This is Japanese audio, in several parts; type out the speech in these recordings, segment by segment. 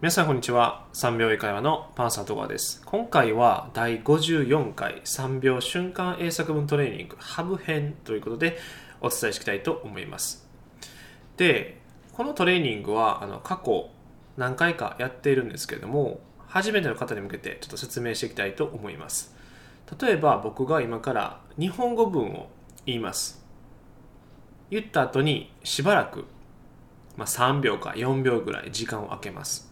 皆さんこんにちは。3秒英会話のパンサー戸川です。今回は第54回3秒瞬間英作文トレーニングハブ編ということでお伝えしていきたいと思います。でこのトレーニングはあの過去何回かやっているんですけれども初めての方に向けてちょっと説明していきたいと思います。例えば僕が今から日本語文を言います。言った後にしばらく、まあ、3秒か4秒ぐらい時間を空けます。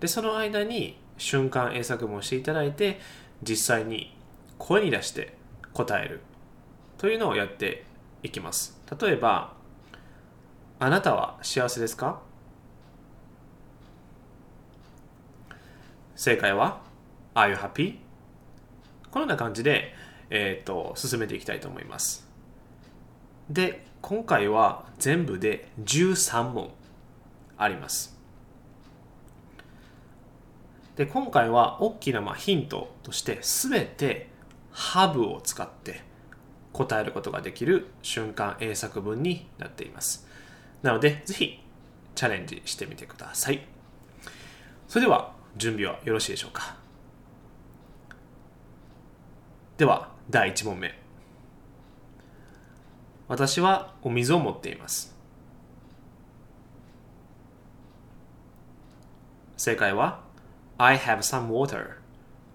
でその間に瞬間英作文をしていただいて実際に声に出して答えるというのをやっていきます。例えばあなたは幸せですか？正解は Are you happy? このような感じで、えーと、進めていきたいと思います。で今回は全部で13問あります。で今回は大きなまあヒントとして全てハブを使って答えることができる瞬間英作文になっています。なのでぜひチャレンジしてみてください。それでは準備はよろしいでしょうか。では第1問目。私はお水を持っています。正解は I have some water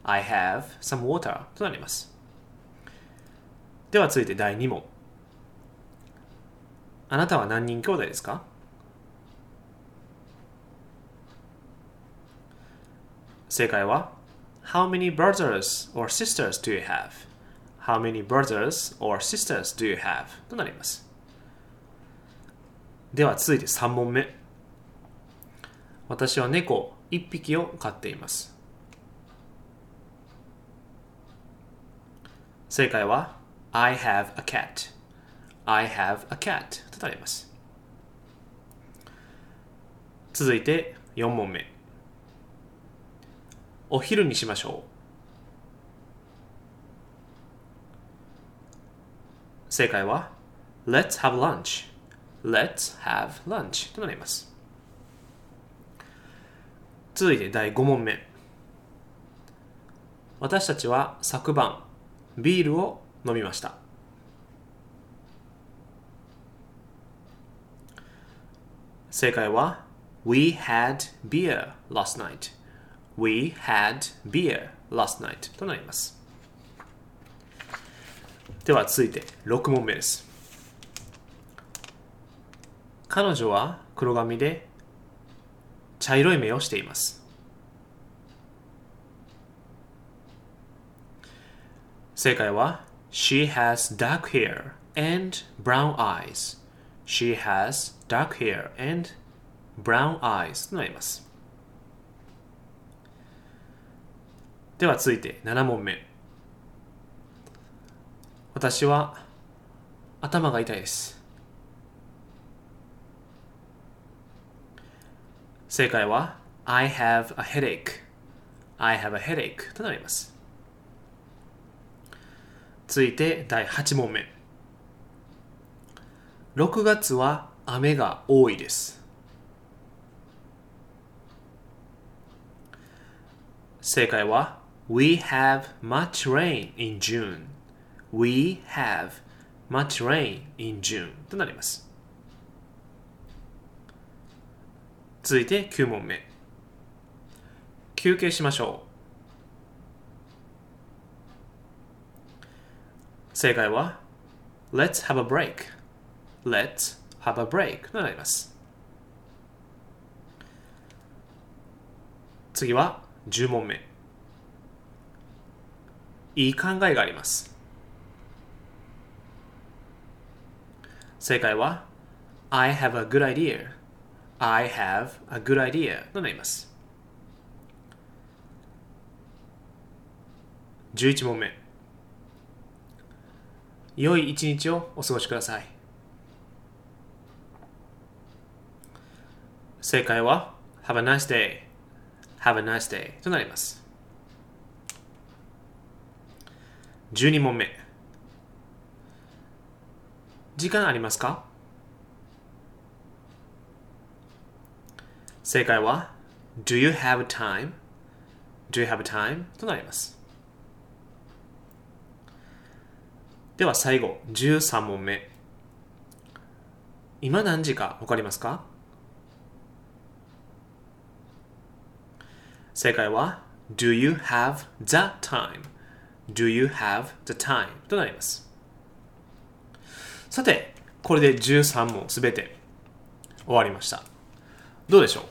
I have some water となりますでは続いて第2問あなたは何人兄弟ですか正解は How many brothers or sisters do you have? How many brothers or sisters do you have? となりますでは続いて3問目私は猫1匹を飼っています正解は I have a cat I have a cat となります続いて4問目お昼にしましょう正解は Let's have lunch Let's have lunch となります続いて第5問目。私たちは昨晩ビールを飲みました。正解は We had beer last night. We had beer last night となります。では続いて6問目です。彼女は黒髪で茶色い目をしています正解は She has dark hair and brown eyes She has dark hair and brown eyes となりますでは続いて7問目私は頭が痛いです正解は I have a headache I have a headache となります続いて第8問目6月は雨が多いです正解は We have much rain in June We have much rain in June となります続いて9問目休憩しましょう正解は Let's have a break Let's have a break となります次は10問目いい考えがあります正解は I have a good idea I have a good idea となります11問目良い一日をお過ごしください正解は Have a nice day Have a nice day となります12問目時間ありますか正解は Do you have time? Do you have time? となります。では最後、13問目。今何時か分かりますか正解は Do you have the time? Do you have the time? となります。さて、これで13問すべて終わりました。どうでしょう？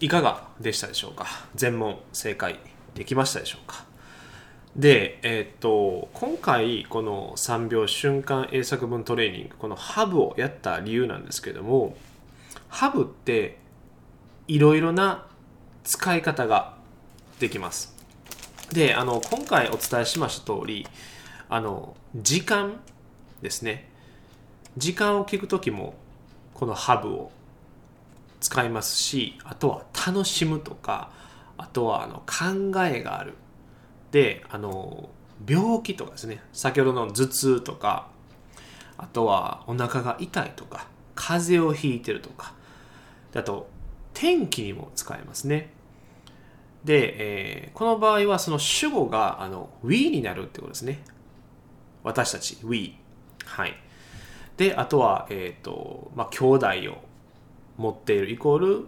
いかがでしたでしょうか？全問正解できましたでしょうか？で、えーっと、今回、この3秒瞬間英作文トレーニング、このハブをやった理由なんですけども、ハブっていろいろな使い方ができます。で、あの、今回お伝えしました通り、あの、時間ですね。時間を聞くときも、このハブを使いますし、あとは楽しむとか、あとはあの考えがある。で、あの、病気とかですね、先ほどの頭痛とか、あとはお腹が痛いとか、風邪をひいてるとか、あと、天気にも使えますね。で、えーこの場合はその主語があの we になるってことですね。私たち、we。はい。で、あとは、えっ、と、まあ、兄弟を持っているイコール、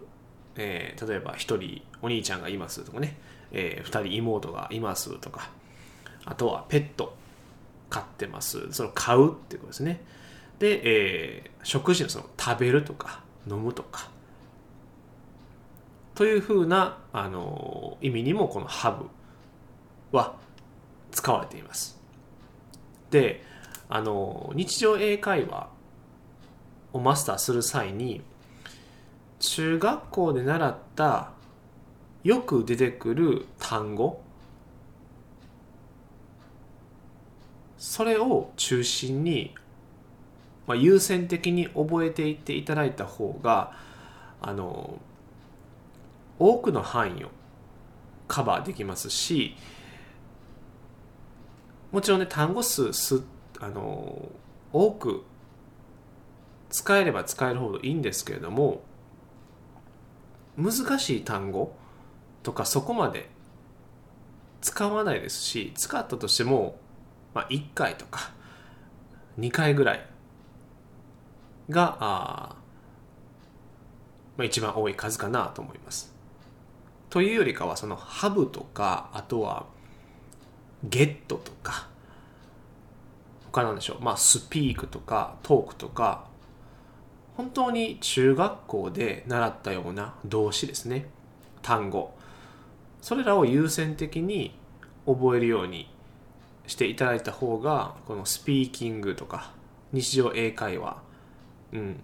えー例えば一人お兄ちゃんがいますとかね、えー二人妹がいますとか、あとはペット飼ってます。その飼うっていうことですね。で、えー食事のその食べるとか飲むとか、というふうな、あの意味にもこのハブは使われています。で、あの日常英会話をマスターする際に中学校で習ったよく出てくる単語。それを中心に、まあ、優先的に覚えていっていただいた方があの多くの範囲をカバーできますしもちろんね単語数すあの多く使えれば使えるほどいいんですけれども難しい単語とかそこまで使わないですし使ったとしても、まあ、1回とか2回ぐらいがあ、まあ、一番多い数かなと思います。というよりかはそのハブとかあとはゲットとか他なんでしょうまあスピークとかトークとか本当に中学校で習ったような動詞ですね。単語。それらを優先的に覚えるようにしていただいた方がこのスピーキングとか日常英会話。うん。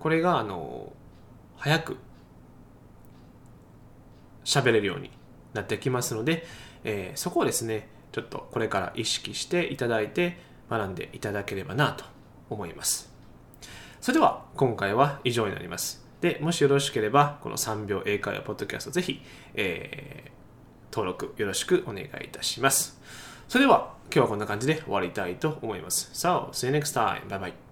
これがあの早く喋れるようになってきますので、えーそこをですねちょっとこれから意識していただいて学んでいただければなと思います。それでは今回は以上になりますでもしよろしければこの3秒英会話ポッドキャストぜひ、えー登録よろしくお願いいたしますそれでは今日はこんな感じで終わりたいと思います So, see you next time. Bye bye.